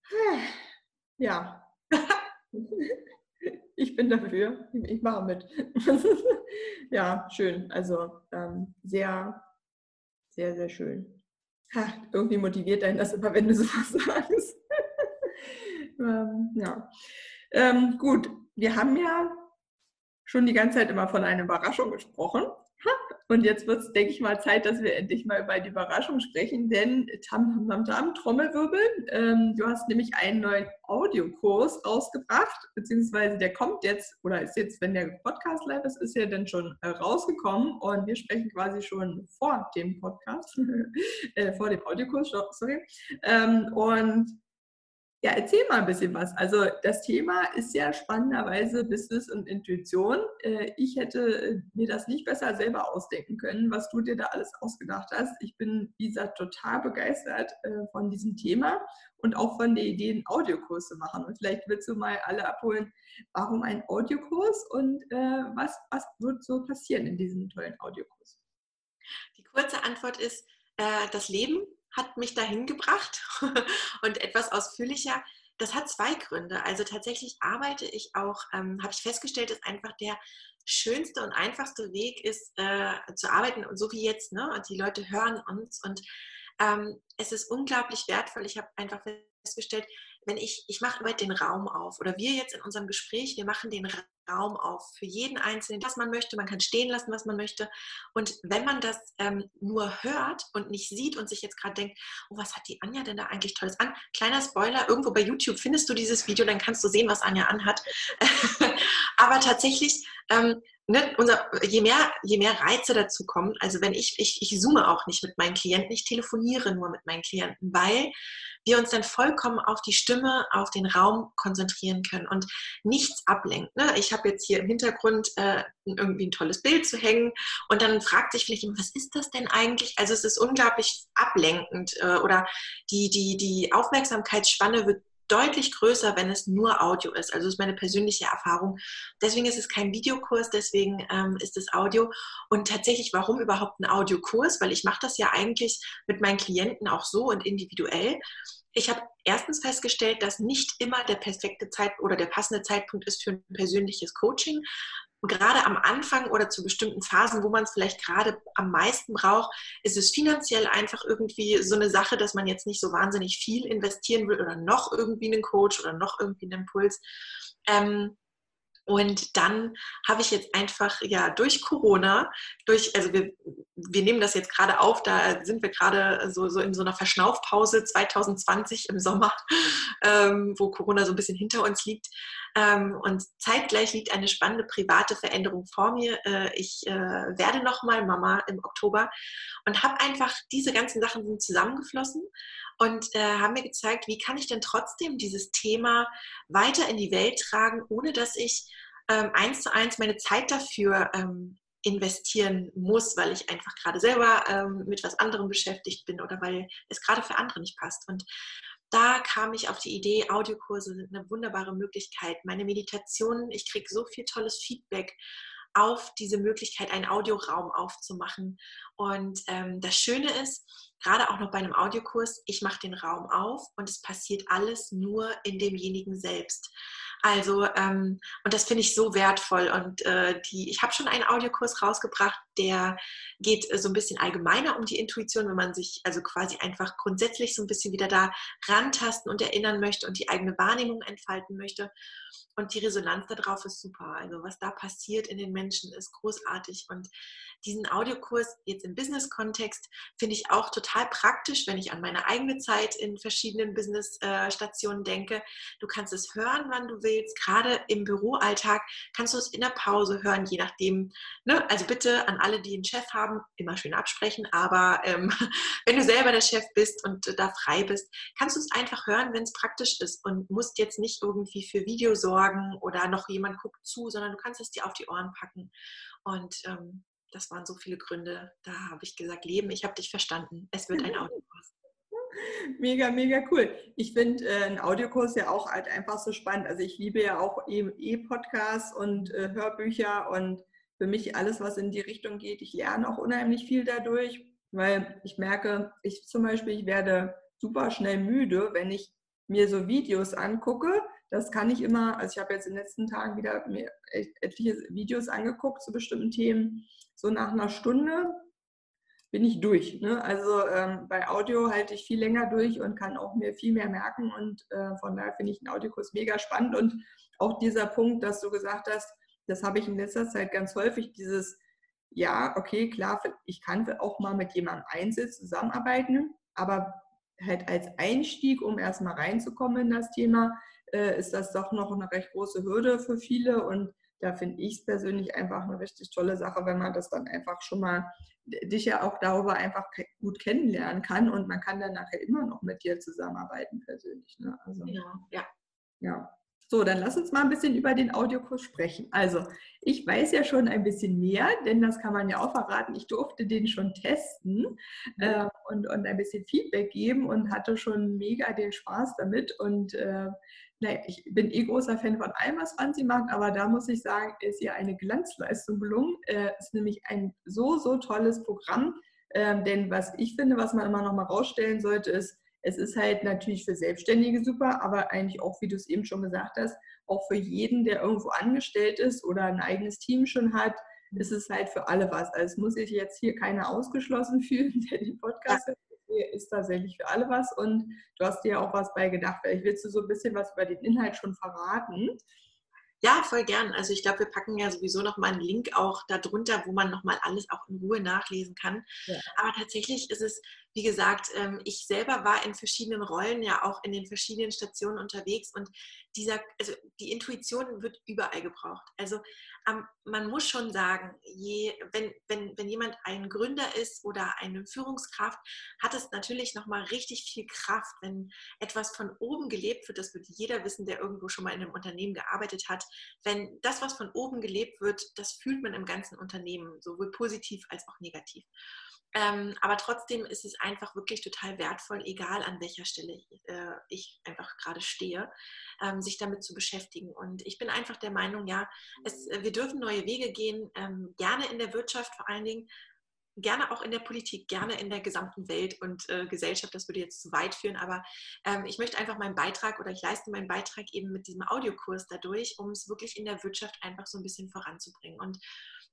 Ja. ich bin dafür. Ich mache mit. ja, schön. Also ähm, sehr, sehr, sehr schön. Ha, irgendwie motiviert einen das immer, wenn du sowas sagst. Ähm, ja. Ähm, gut, wir haben ja schon die ganze Zeit immer von einer Überraschung gesprochen. Und jetzt wird es, denke ich mal, Zeit, dass wir endlich mal über die Überraschung sprechen, denn Tam, Tam, Tam, Tam Trommelwirbel, ähm, du hast nämlich einen neuen Audiokurs rausgebracht, beziehungsweise der kommt jetzt, oder ist jetzt, wenn der Podcast live ist, ist ja dann schon äh, rausgekommen und wir sprechen quasi schon vor dem Podcast, äh, vor dem Audiokurs, sorry. Ähm, und ja, erzähl mal ein bisschen was. Also das Thema ist ja spannenderweise Business und Intuition. Äh, ich hätte äh, mir das nicht besser selber ausdenken können, was du dir da alles ausgedacht hast. Ich bin, wie gesagt, total begeistert äh, von diesem Thema und auch von der Idee, einen Audiokurs zu machen. Und vielleicht willst du mal alle abholen, warum ein Audiokurs und was, was wird so passieren in diesem tollen Audiokurs? Die kurze Antwort ist, das Leben hat mich dahin gebracht und etwas ausführlicher. Das hat zwei Gründe. Also tatsächlich arbeite ich auch, ähm, habe ich festgestellt, dass einfach der schönste und einfachste Weg ist, äh, zu arbeiten und so wie jetzt, ne? Und die Leute hören uns und ähm, es ist unglaublich wertvoll. Ich habe einfach festgestellt, wenn ich, ich mache immer den Raum auf oder wir jetzt in unserem Gespräch, wir machen den Raum auf für jeden Einzelnen, was man möchte. Man kann stehen lassen, was man möchte. Und wenn man das ähm, nur hört und nicht sieht und sich jetzt gerade denkt, oh, was hat die Anja denn da eigentlich Tolles an? Kleiner Spoiler, irgendwo bei YouTube findest du dieses Video, dann kannst du sehen, was Anja anhat. Aber tatsächlich ähm, ne, unser, je, mehr, je mehr Reize dazu kommen, also wenn ich, ich, ich zoome auch nicht mit meinen Klienten, ich telefoniere nur mit meinen Klienten, weil wir uns dann vollkommen auf die Stimme, auf den Raum konzentrieren können und nichts ablenkt. Ne? Ich habe jetzt hier im Hintergrund äh, irgendwie ein tolles Bild zu hängen und dann fragt sich vielleicht jemand, was ist das denn eigentlich? Also es ist unglaublich ablenkend äh, oder die, die, die Aufmerksamkeitsspanne wird deutlich größer, wenn es nur Audio ist. Also das ist meine persönliche Erfahrung. Deswegen ist es kein Videokurs, deswegen ähm, ist es Audio. Und tatsächlich, warum überhaupt ein Audiokurs? Weil ich mache das ja eigentlich mit meinen Klienten auch so und individuell. Ich habe erstens festgestellt, dass nicht immer der perfekte Zeit oder der passende Zeitpunkt ist für ein persönliches Coaching. Und gerade am Anfang oder zu bestimmten Phasen, wo man es vielleicht gerade am meisten braucht, ist es finanziell einfach irgendwie so eine Sache, dass man jetzt nicht so wahnsinnig viel investieren will oder noch irgendwie einen Coach oder noch irgendwie einen Impuls. Ähm, und dann habe ich jetzt einfach ja durch Corona, durch, also wir, wir nehmen das jetzt gerade auf, da sind wir gerade so, so in so einer Verschnaufpause 2020 im Sommer, ähm, wo Corona so ein bisschen hinter uns liegt. Ähm, und zeitgleich liegt eine spannende private Veränderung vor mir. Äh, ich äh, werde nochmal Mama im Oktober und habe einfach diese ganzen Sachen sind zusammengeflossen und äh, haben mir gezeigt, wie kann ich denn trotzdem dieses Thema weiter in die Welt tragen, ohne dass ich ähm, eins zu eins meine Zeit dafür ähm, investieren muss, weil ich einfach gerade selber ähm, mit was anderem beschäftigt bin oder weil es gerade für andere nicht passt. Und da kam ich auf die Idee, Audiokurse sind eine wunderbare Möglichkeit. Meine Meditationen, ich kriege so viel tolles Feedback auf diese Möglichkeit, einen Audioraum aufzumachen. Und ähm, das Schöne ist, gerade auch noch bei einem Audiokurs, ich mache den Raum auf und es passiert alles nur in demjenigen selbst. Also, ähm, und das finde ich so wertvoll. Und äh, die, ich habe schon einen Audiokurs rausgebracht, der geht äh, so ein bisschen allgemeiner um die Intuition, wenn man sich also quasi einfach grundsätzlich so ein bisschen wieder da rantasten und erinnern möchte und die eigene Wahrnehmung entfalten möchte. Und die Resonanz darauf ist super. Also was da passiert in den Menschen ist großartig. Und diesen Audiokurs jetzt im Business-Kontext finde ich auch total praktisch, wenn ich an meine eigene Zeit in verschiedenen Business-Stationen denke. Du kannst es hören, wann du willst. Gerade im Büroalltag kannst du es in der Pause hören, je nachdem. Ne? Also bitte an alle, die einen Chef haben, immer schön absprechen. Aber ähm, wenn du selber der Chef bist und da frei bist, kannst du es einfach hören, wenn es praktisch ist und musst jetzt nicht irgendwie für Video sorgen oder noch jemand guckt zu, sondern du kannst es dir auf die Ohren packen. Und ähm, das waren so viele Gründe. Da habe ich gesagt, Leben, ich habe dich verstanden. Es wird ein Audiokurs. Mega, mega cool. Ich finde äh, ein Audiokurs ja auch halt einfach so spannend. Also ich liebe ja auch E-Podcasts und äh, Hörbücher und für mich alles, was in die Richtung geht. Ich lerne auch unheimlich viel dadurch, weil ich merke, ich zum Beispiel, ich werde super schnell müde, wenn ich mir so Videos angucke. Das kann ich immer, also ich habe jetzt in den letzten Tagen wieder mir etliche Videos angeguckt zu bestimmten Themen so nach einer Stunde bin ich durch. Ne? Also ähm, bei Audio halte ich viel länger durch und kann auch mir viel mehr merken. Und äh, von daher finde ich den Audiokurs mega spannend. Und auch dieser Punkt, dass du gesagt hast, das habe ich in letzter Zeit ganz häufig, dieses, ja, okay, klar, ich kann auch mal mit jemandem einzeln zusammenarbeiten, aber halt als Einstieg, um erstmal reinzukommen in das Thema, äh, ist das doch noch eine recht große Hürde für viele. Und da finde ich es persönlich einfach eine richtig tolle Sache, wenn man das dann einfach schon mal dich ja auch darüber einfach gut kennenlernen kann und man kann dann nachher immer noch mit dir zusammenarbeiten persönlich. Ne? Also, ja, ja. ja. So, dann lass uns mal ein bisschen über den Audiokurs sprechen. Also, ich weiß ja schon ein bisschen mehr, denn das kann man ja auch verraten. Ich durfte den schon testen äh, und, und ein bisschen Feedback geben und hatte schon mega den Spaß damit. Und äh, naja, ich bin eh großer Fan von allem, was Franzi macht, aber da muss ich sagen, ist ihr eine Glanzleistung gelungen. Äh, ist nämlich ein so, so tolles Programm. Ähm, denn was ich finde, was man immer noch mal rausstellen sollte, ist, es ist halt natürlich für Selbstständige super, aber eigentlich auch, wie du es eben schon gesagt hast, auch für jeden, der irgendwo angestellt ist oder ein eigenes Team schon hat, ist es halt für alle was. Also es muss sich jetzt hier keiner ausgeschlossen fühlen, der den Podcast hört ist tatsächlich für alle was und du hast dir auch was bei gedacht. Vielleicht willst du so ein bisschen was über den Inhalt schon verraten. Ja, voll gern. Also ich glaube, wir packen ja sowieso noch mal einen Link auch darunter, wo man noch mal alles auch in Ruhe nachlesen kann. Ja. Aber tatsächlich ist es wie gesagt, ähm, ich selber war in verschiedenen Rollen ja auch in den verschiedenen Stationen unterwegs und dieser, also die Intuition wird überall gebraucht. Also ähm, man muss schon sagen, je, wenn, wenn, wenn jemand ein Gründer ist oder eine Führungskraft, hat es natürlich nochmal richtig viel Kraft, wenn etwas von oben gelebt wird. Das wird jeder wissen, der irgendwo schon mal in einem Unternehmen gearbeitet hat. Wenn das, was von oben gelebt wird, das fühlt man im ganzen Unternehmen, sowohl positiv als auch negativ. Ähm, aber trotzdem ist es einfach wirklich total wertvoll, egal an welcher Stelle ich, äh, ich einfach gerade stehe, ähm, sich damit zu beschäftigen. Und ich bin einfach der Meinung, ja, es, äh, wir dürfen neue Wege gehen, ähm, gerne in der Wirtschaft vor allen Dingen, gerne auch in der Politik, gerne in der gesamten Welt und äh, Gesellschaft. Das würde jetzt zu weit führen, aber ähm, ich möchte einfach meinen Beitrag oder ich leiste meinen Beitrag eben mit diesem Audiokurs dadurch, um es wirklich in der Wirtschaft einfach so ein bisschen voranzubringen. Und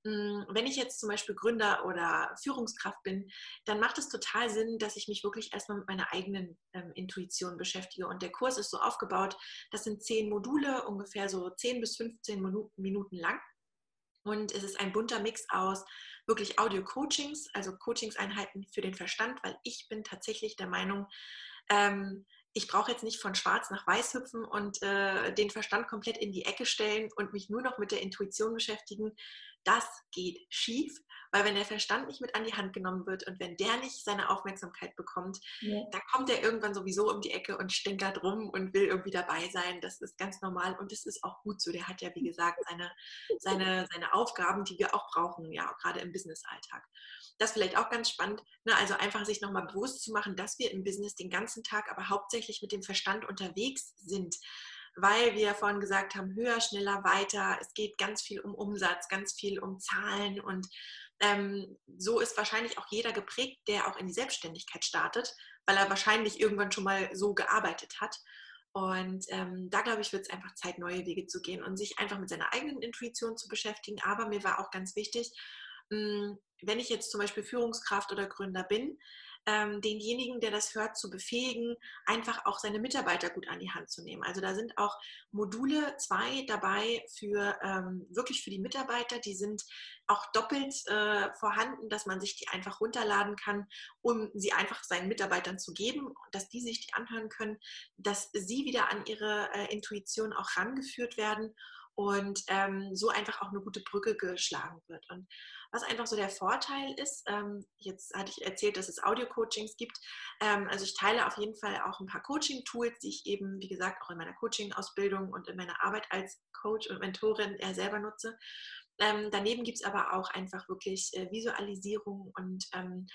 wenn ich jetzt zum Beispiel Gründer oder Führungskraft bin, dann macht es total Sinn, dass ich mich wirklich erstmal mit meiner eigenen ähm, Intuition beschäftige. Und der Kurs ist so aufgebaut, das sind zehn Module, ungefähr so 10 bis 15 Minuten lang. Und es ist ein bunter Mix aus wirklich Audio-Coachings, also Coachingseinheiten für den Verstand, weil ich bin tatsächlich der Meinung, ähm, ich brauche jetzt nicht von schwarz nach weiß hüpfen und äh, den Verstand komplett in die Ecke stellen und mich nur noch mit der Intuition beschäftigen. Das geht schief, weil wenn der Verstand nicht mit an die Hand genommen wird und wenn der nicht seine Aufmerksamkeit bekommt, ja. dann kommt er irgendwann sowieso um die Ecke und stänkert rum und will irgendwie dabei sein. Das ist ganz normal und das ist auch gut so. Der hat ja, wie gesagt, seine, seine, seine Aufgaben, die wir auch brauchen, ja, gerade im Business-Alltag. Das vielleicht auch ganz spannend, ne? also einfach sich nochmal bewusst zu machen, dass wir im Business den ganzen Tag aber hauptsächlich mit dem Verstand unterwegs sind weil wir vorhin gesagt haben, höher, schneller, weiter. Es geht ganz viel um Umsatz, ganz viel um Zahlen und ähm, so ist wahrscheinlich auch jeder geprägt, der auch in die Selbstständigkeit startet, weil er wahrscheinlich irgendwann schon mal so gearbeitet hat. Und ähm, da glaube ich, wird es einfach Zeit, neue Wege zu gehen und sich einfach mit seiner eigenen Intuition zu beschäftigen. Aber mir war auch ganz wichtig, wenn ich jetzt zum Beispiel Führungskraft oder Gründer bin, ähm, denjenigen, der das hört, zu befähigen, einfach auch seine Mitarbeiter gut an die Hand zu nehmen. Also da sind auch Module zwei dabei für ähm, wirklich für die Mitarbeiter. Die sind auch doppelt äh, vorhanden, dass man sich die einfach runterladen kann, um sie einfach seinen Mitarbeitern zu geben, dass die sich die anhören können, dass sie wieder an ihre äh, Intuition auch rangeführt werden und ähm, so einfach auch eine gute Brücke geschlagen wird. Und was einfach so der Vorteil ist, ähm, jetzt hatte ich erzählt, dass es Audio-Coachings gibt. Ähm, also ich teile auf jeden Fall auch ein paar Coaching-Tools, die ich eben, wie gesagt, auch in meiner Coaching-Ausbildung und in meiner Arbeit als Coach und Mentorin eher selber nutze. Ähm, daneben gibt es aber auch einfach wirklich äh, Visualisierung und ähm,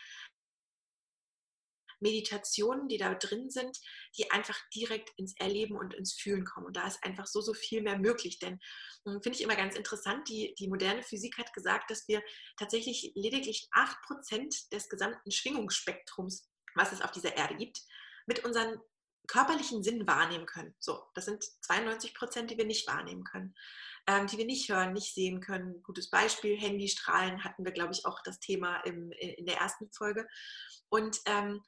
Meditationen, die da drin sind, die einfach direkt ins Erleben und ins Fühlen kommen. Und da ist einfach so, so viel mehr möglich. Denn hm, finde ich immer ganz interessant, die, die moderne Physik hat gesagt, dass wir tatsächlich lediglich 8% des gesamten Schwingungsspektrums, was es auf dieser Erde gibt, mit unseren körperlichen Sinn wahrnehmen können. So, das sind 92 Prozent, die wir nicht wahrnehmen können, ähm, die wir nicht hören, nicht sehen können. Gutes Beispiel, Handystrahlen hatten wir, glaube ich, auch das Thema im, in der ersten Folge. Und ähm,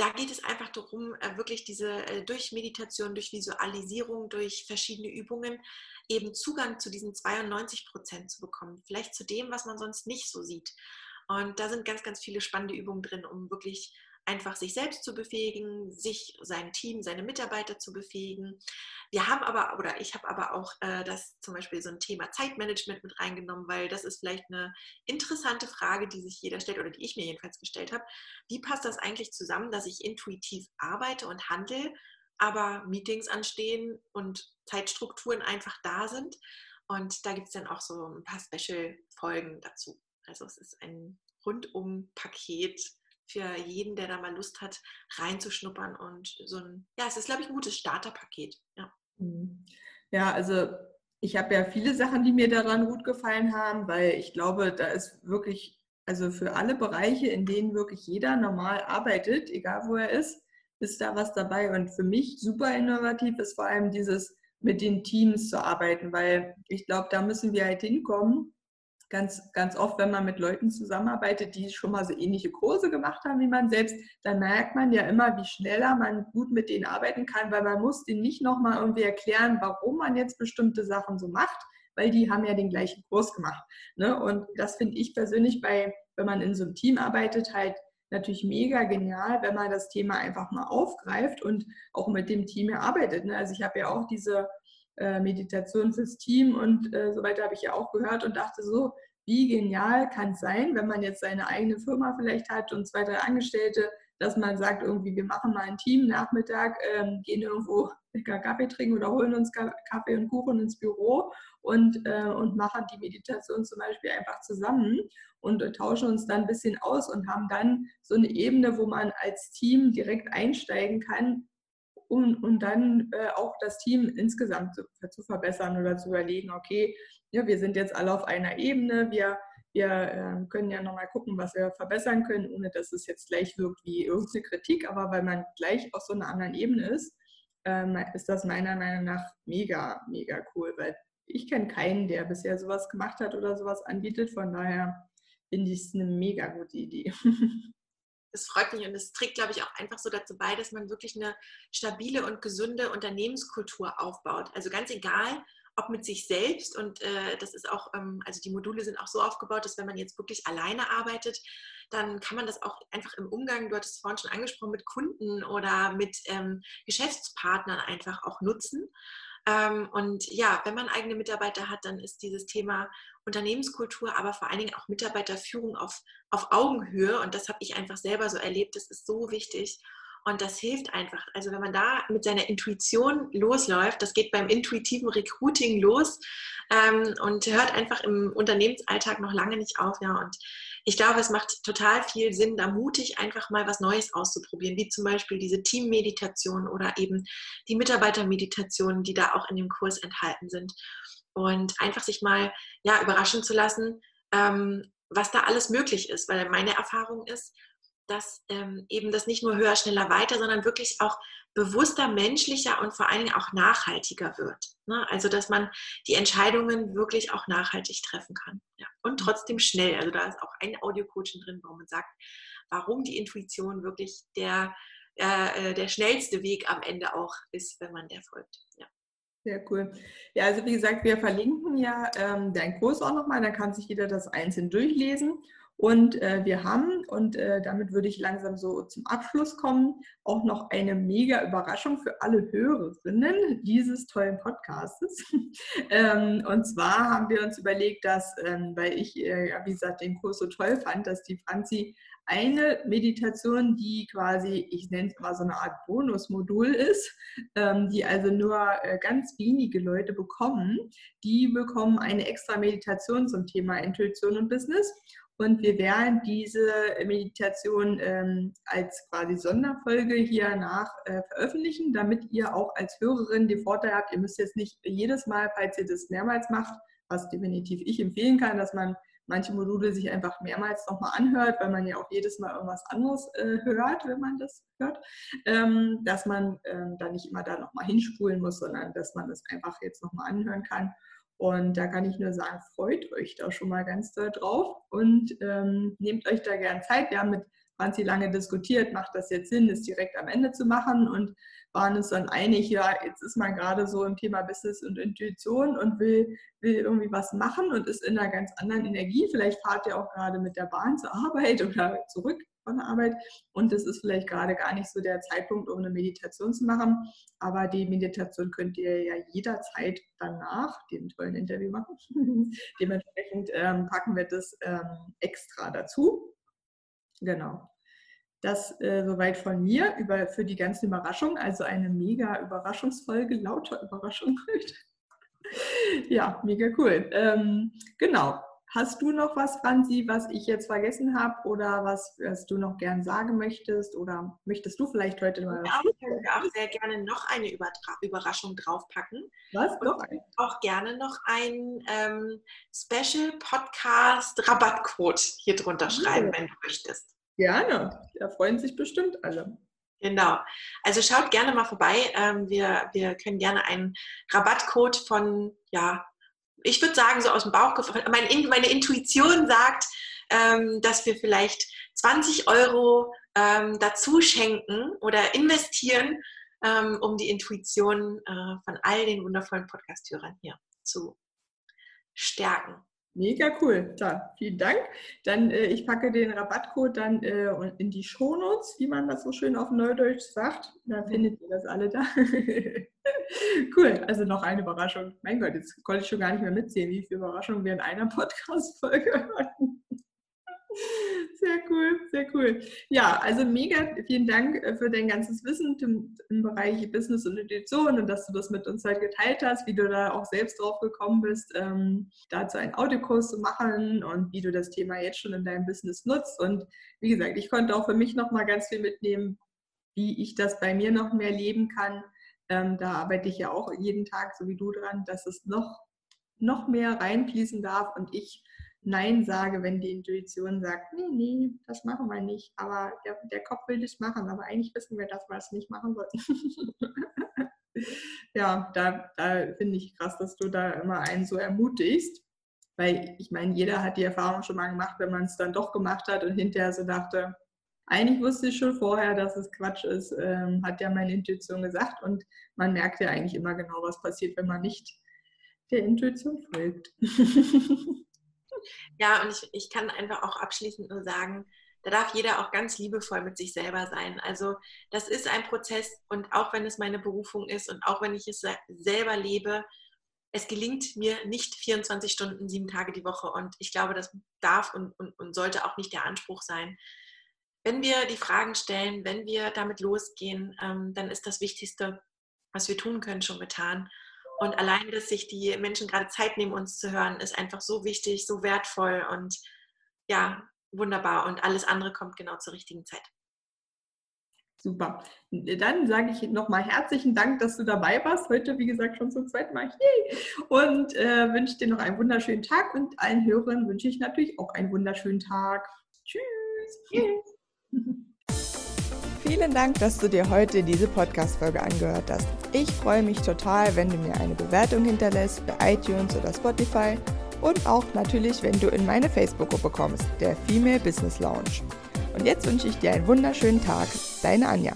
da geht es einfach darum, äh, wirklich diese äh, durch Meditation, durch Visualisierung, durch verschiedene Übungen eben Zugang zu diesen 92 Prozent zu bekommen. Vielleicht zu dem, was man sonst nicht so sieht. Und da sind ganz, ganz viele spannende Übungen drin, um wirklich einfach sich selbst zu befähigen, sich, sein Team, seine Mitarbeiter zu befähigen. Wir haben aber, oder ich habe aber auch äh, das zum Beispiel so ein Thema Zeitmanagement mit reingenommen, weil das ist vielleicht eine interessante Frage, die sich jeder stellt oder die ich mir jedenfalls gestellt habe. Wie passt das eigentlich zusammen, dass ich intuitiv arbeite und handle, aber Meetings anstehen und Zeitstrukturen einfach da sind? Und da gibt es dann auch so ein paar Special-Folgen dazu. Also es ist ein rundum-Paket, für jeden, der da mal Lust hat, reinzuschnuppern und so ein, ja, es ist, glaube ich, ein gutes Starterpaket. Ja, mhm. ja also ich habe ja viele Sachen, die mir daran gut gefallen haben, weil ich glaube, da ist wirklich, also für alle Bereiche, in denen wirklich jeder normal arbeitet, egal wo er ist, ist da was dabei. Und für mich super innovativ ist vor allem dieses mit den Teams zu arbeiten, weil ich glaube, da müssen wir halt hinkommen, ganz, ganz oft, wenn man mit Leuten zusammenarbeitet, die schon mal so ähnliche Kurse gemacht haben wie man selbst, dann merkt man ja immer, wie schneller man gut mit denen arbeiten kann, weil man muss denen nicht nochmal irgendwie erklären, warum man jetzt bestimmte Sachen so macht, weil die haben ja den gleichen Kurs gemacht. Ne? Und das finde ich persönlich bei, wenn man in so einem Team arbeitet, halt natürlich mega genial, wenn man das Thema einfach mal aufgreift und auch mit dem Team erarbeitet. Ne? Also ich habe ja auch diese äh, Meditation fürs Team und äh, so weiter habe ich ja auch gehört und dachte so, wie genial kann es sein, wenn man jetzt seine eigene Firma vielleicht hat und zwei, drei Angestellte, dass man sagt, irgendwie, wir machen mal ein Team Nachmittag, ähm, gehen irgendwo Kaffee trinken oder holen uns Kaffee und Kuchen ins Büro und, äh, und machen die Meditation zum Beispiel einfach zusammen und äh, tauschen uns dann ein bisschen aus und haben dann so eine Ebene, wo man als Team direkt einsteigen kann, um, um dann äh, auch das Team insgesamt zu, zu, verbessern oder zu überlegen, okay, ja, wir sind jetzt alle auf einer Ebene, wir, wir äh, können ja nochmal gucken, was wir verbessern können, ohne dass es jetzt gleich wirkt wie irgendeine Kritik, aber weil man gleich auf so einer anderen Ebene ist, ähm, ist das meiner Meinung nach mega, mega cool, weil ich kenne keinen, der bisher sowas gemacht hat oder sowas anbietet. Von daher finde ich es eine mega gute Idee. Es freut mich und es trägt, glaube ich, auch einfach so dazu bei, dass man wirklich eine stabile und gesunde Unternehmenskultur aufbaut. Also ganz egal, ob mit sich selbst und äh, das ist auch, ähm, also die Module sind auch so aufgebaut, dass wenn man jetzt wirklich alleine arbeitet, dann kann man das auch einfach im Umgang, du hattest es vorhin schon angesprochen, mit Kunden oder mit ähm, Geschäftspartnern einfach auch nutzen. Ähm, und ja, wenn man eigene Mitarbeiter hat, dann ist dieses Thema Unternehmenskultur, aber vor allen Dingen auch Mitarbeiterführung auf, auf Augenhöhe. Und das habe ich einfach selber so erlebt. Das ist so wichtig. Und das hilft einfach. Also wenn man da mit seiner Intuition losläuft, das geht beim intuitiven Recruiting los ähm, und hört einfach im Unternehmensalltag noch lange nicht auf. Ja, und ich glaube, es macht total viel Sinn, da mutig einfach mal was Neues auszuprobieren, wie zum Beispiel diese Teammeditation oder eben die Mitarbeitermeditation, die da auch in dem Kurs enthalten sind. Und einfach sich mal ja, überraschen zu lassen, ähm, was da alles möglich ist, weil meine Erfahrung ist, dass ähm, eben das nicht nur höher, schneller, weiter, sondern wirklich auch bewusster, menschlicher und vor allen Dingen auch nachhaltiger wird. Ne? Also dass man die Entscheidungen wirklich auch nachhaltig treffen kann. Ja. Und mhm. trotzdem schnell. Also da ist auch ein Audio-Coaching drin, wo man sagt, warum die Intuition wirklich der, äh, äh, der schnellste Weg am Ende auch ist, wenn man der folgt. Ja. Sehr cool. Ja, also wie gesagt, wir verlinken ja ähm, deinen Kurs auch nochmal, da kann sich jeder das einzeln durchlesen. Und äh, wir haben, und äh, damit würde ich langsam so zum Abschluss kommen, auch noch eine mega Überraschung für alle Hörerinnen dieses tollen Podcastes. ähm, und zwar haben wir uns überlegt, dass, ähm, weil ich, äh, wie gesagt, den Kurs so toll fand, dass die Franzi eine Meditation, die quasi, ich nenne es mal so eine Art Bonusmodul ist, ähm, die also nur äh, ganz wenige Leute bekommen, die bekommen eine extra Meditation zum Thema Intuition und Business. Und wir werden diese Meditation ähm, als quasi Sonderfolge hier nach äh, veröffentlichen, damit ihr auch als Hörerin den Vorteil habt, ihr müsst jetzt nicht jedes Mal, falls ihr das mehrmals macht, was definitiv ich empfehlen kann, dass man manche Module sich einfach mehrmals nochmal anhört, weil man ja auch jedes Mal irgendwas anderes äh, hört, wenn man das hört, ähm, dass man ähm, da nicht immer da nochmal hinspulen muss, sondern dass man das einfach jetzt nochmal anhören kann und da kann ich nur sagen, freut euch da schon mal ganz doll drauf und ähm, nehmt euch da gern Zeit. Wir haben mit Franzi lange diskutiert, macht das jetzt Sinn, es direkt am Ende zu machen und waren uns dann einig, ja, jetzt ist man gerade so im Thema Business und Intuition und will, will irgendwie was machen und ist in einer ganz anderen Energie. Vielleicht fahrt ihr auch gerade mit der Bahn zur Arbeit oder zurück von der Arbeit. Und das ist vielleicht gerade gar nicht so der Zeitpunkt, um eine Meditation zu machen. Aber die Meditation könnt ihr ja jederzeit danach dem tollen Interview machen. Dementsprechend ähm, packen wir das ähm, extra dazu. Genau. Das äh, soweit von mir über, für die ganzen Überraschungen. Also eine mega Überraschungsfolge, lauter Überraschung. ja, mega cool. Ähm, genau. Hast du noch was, Franzi, was ich jetzt vergessen habe oder was, was du noch gern sagen möchtest? Oder möchtest du vielleicht heute mal ja, Ich würde auch sehr gerne noch eine Übertra Überraschung draufpacken. Was? Noch ein? Auch gerne noch ein ähm, Special Podcast Rabattcode hier drunter ah, schreiben, ja. wenn du möchtest. Gerne. Da freuen sich bestimmt alle. Genau. Also schaut gerne mal vorbei. Ähm, wir, wir können gerne einen Rabattcode von ja, ich würde sagen, so aus dem Bauchgefühl, meine, meine Intuition sagt, ähm, dass wir vielleicht 20 Euro ähm, dazu schenken oder investieren, um die Intuition äh, von all den wundervollen Podcast-Hörern hier zu stärken. Mega cool. Da, vielen Dank. Dann, äh, ich packe den Rabattcode dann äh, in die Shownotes, wie man das so schön auf Neudeutsch sagt. Da findet ihr das alle da. cool. Also noch eine Überraschung. Mein Gott, jetzt konnte ich schon gar nicht mehr mitzählen, wie viele Überraschungen wir in einer Podcast-Folge hatten. Sehr cool, sehr cool. Ja, also mega vielen Dank äh, für dein ganzes Wissen im, im, Bereich Business und Intuition und dass du das mit uns halt geteilt hast, wie du da auch selbst drauf gekommen bist, ähm, dazu einen Audiokurs zu machen und wie du das Thema jetzt schon in deinem Business nutzt. Und wie gesagt, ich konnte auch für mich nochmal ganz viel mitnehmen, wie ich das bei mir noch mehr leben kann. Ähm, da arbeite ich ja auch jeden Tag, so wie du dran, dass es noch, noch mehr reinfließen darf und ich Nein sage, wenn die Intuition sagt, nee, nee, das machen wir nicht. Aber der, der Kopf will das machen, aber eigentlich wissen wir, dass wir es nicht machen sollten. ja, da, da finde ich krass, dass du da immer einen so ermutigst. Weil ich meine, jeder hat die Erfahrung schon mal gemacht, wenn man es dann doch gemacht hat und hinterher so dachte, eigentlich wusste ich schon vorher, dass es Quatsch ist, ähm, hat ja meine Intuition gesagt. Und man merkt ja eigentlich immer genau, was passiert, wenn man nicht der Intuition folgt. ja, und ich, ich kann einfach auch abschließend nur sagen, da darf jeder auch ganz liebevoll mit sich selber sein. Also das ist ein Prozess und auch wenn es meine Berufung ist und auch wenn ich es selber lebe, es gelingt mir nicht 24 Stunden, sieben Tage die Woche. Und ich glaube, das darf und, und, und sollte auch nicht der Anspruch sein. Wenn wir die Fragen stellen, wenn wir damit losgehen, ähm, dann ist das Wichtigste, was wir tun können, schon getan. Und allein, dass sich die Menschen gerade Zeit nehmen, uns zu hören, ist einfach so wichtig, so wertvoll und ja, wunderbar. Und alles andere kommt genau zur richtigen Zeit. Super. Dann sage ich nochmal herzlichen Dank, dass du dabei warst. Heute, wie gesagt, schon zum zweiten Mal. Yay! Und äh, wünsche dir noch einen wunderschönen Tag und allen Hörern wünsche ich natürlich auch einen wunderschönen Tag. Tschüss. Tschüss. Vielen Dank, dass du dir heute diese Podcast-Folge angehört hast. Ich freue mich total, wenn du mir eine Bewertung hinterlässt bei iTunes oder Spotify und auch natürlich, wenn du in meine Facebook-Gruppe kommst, der Female Business Lounge. Und jetzt wünsche ich dir einen wunderschönen Tag. Deine Anja.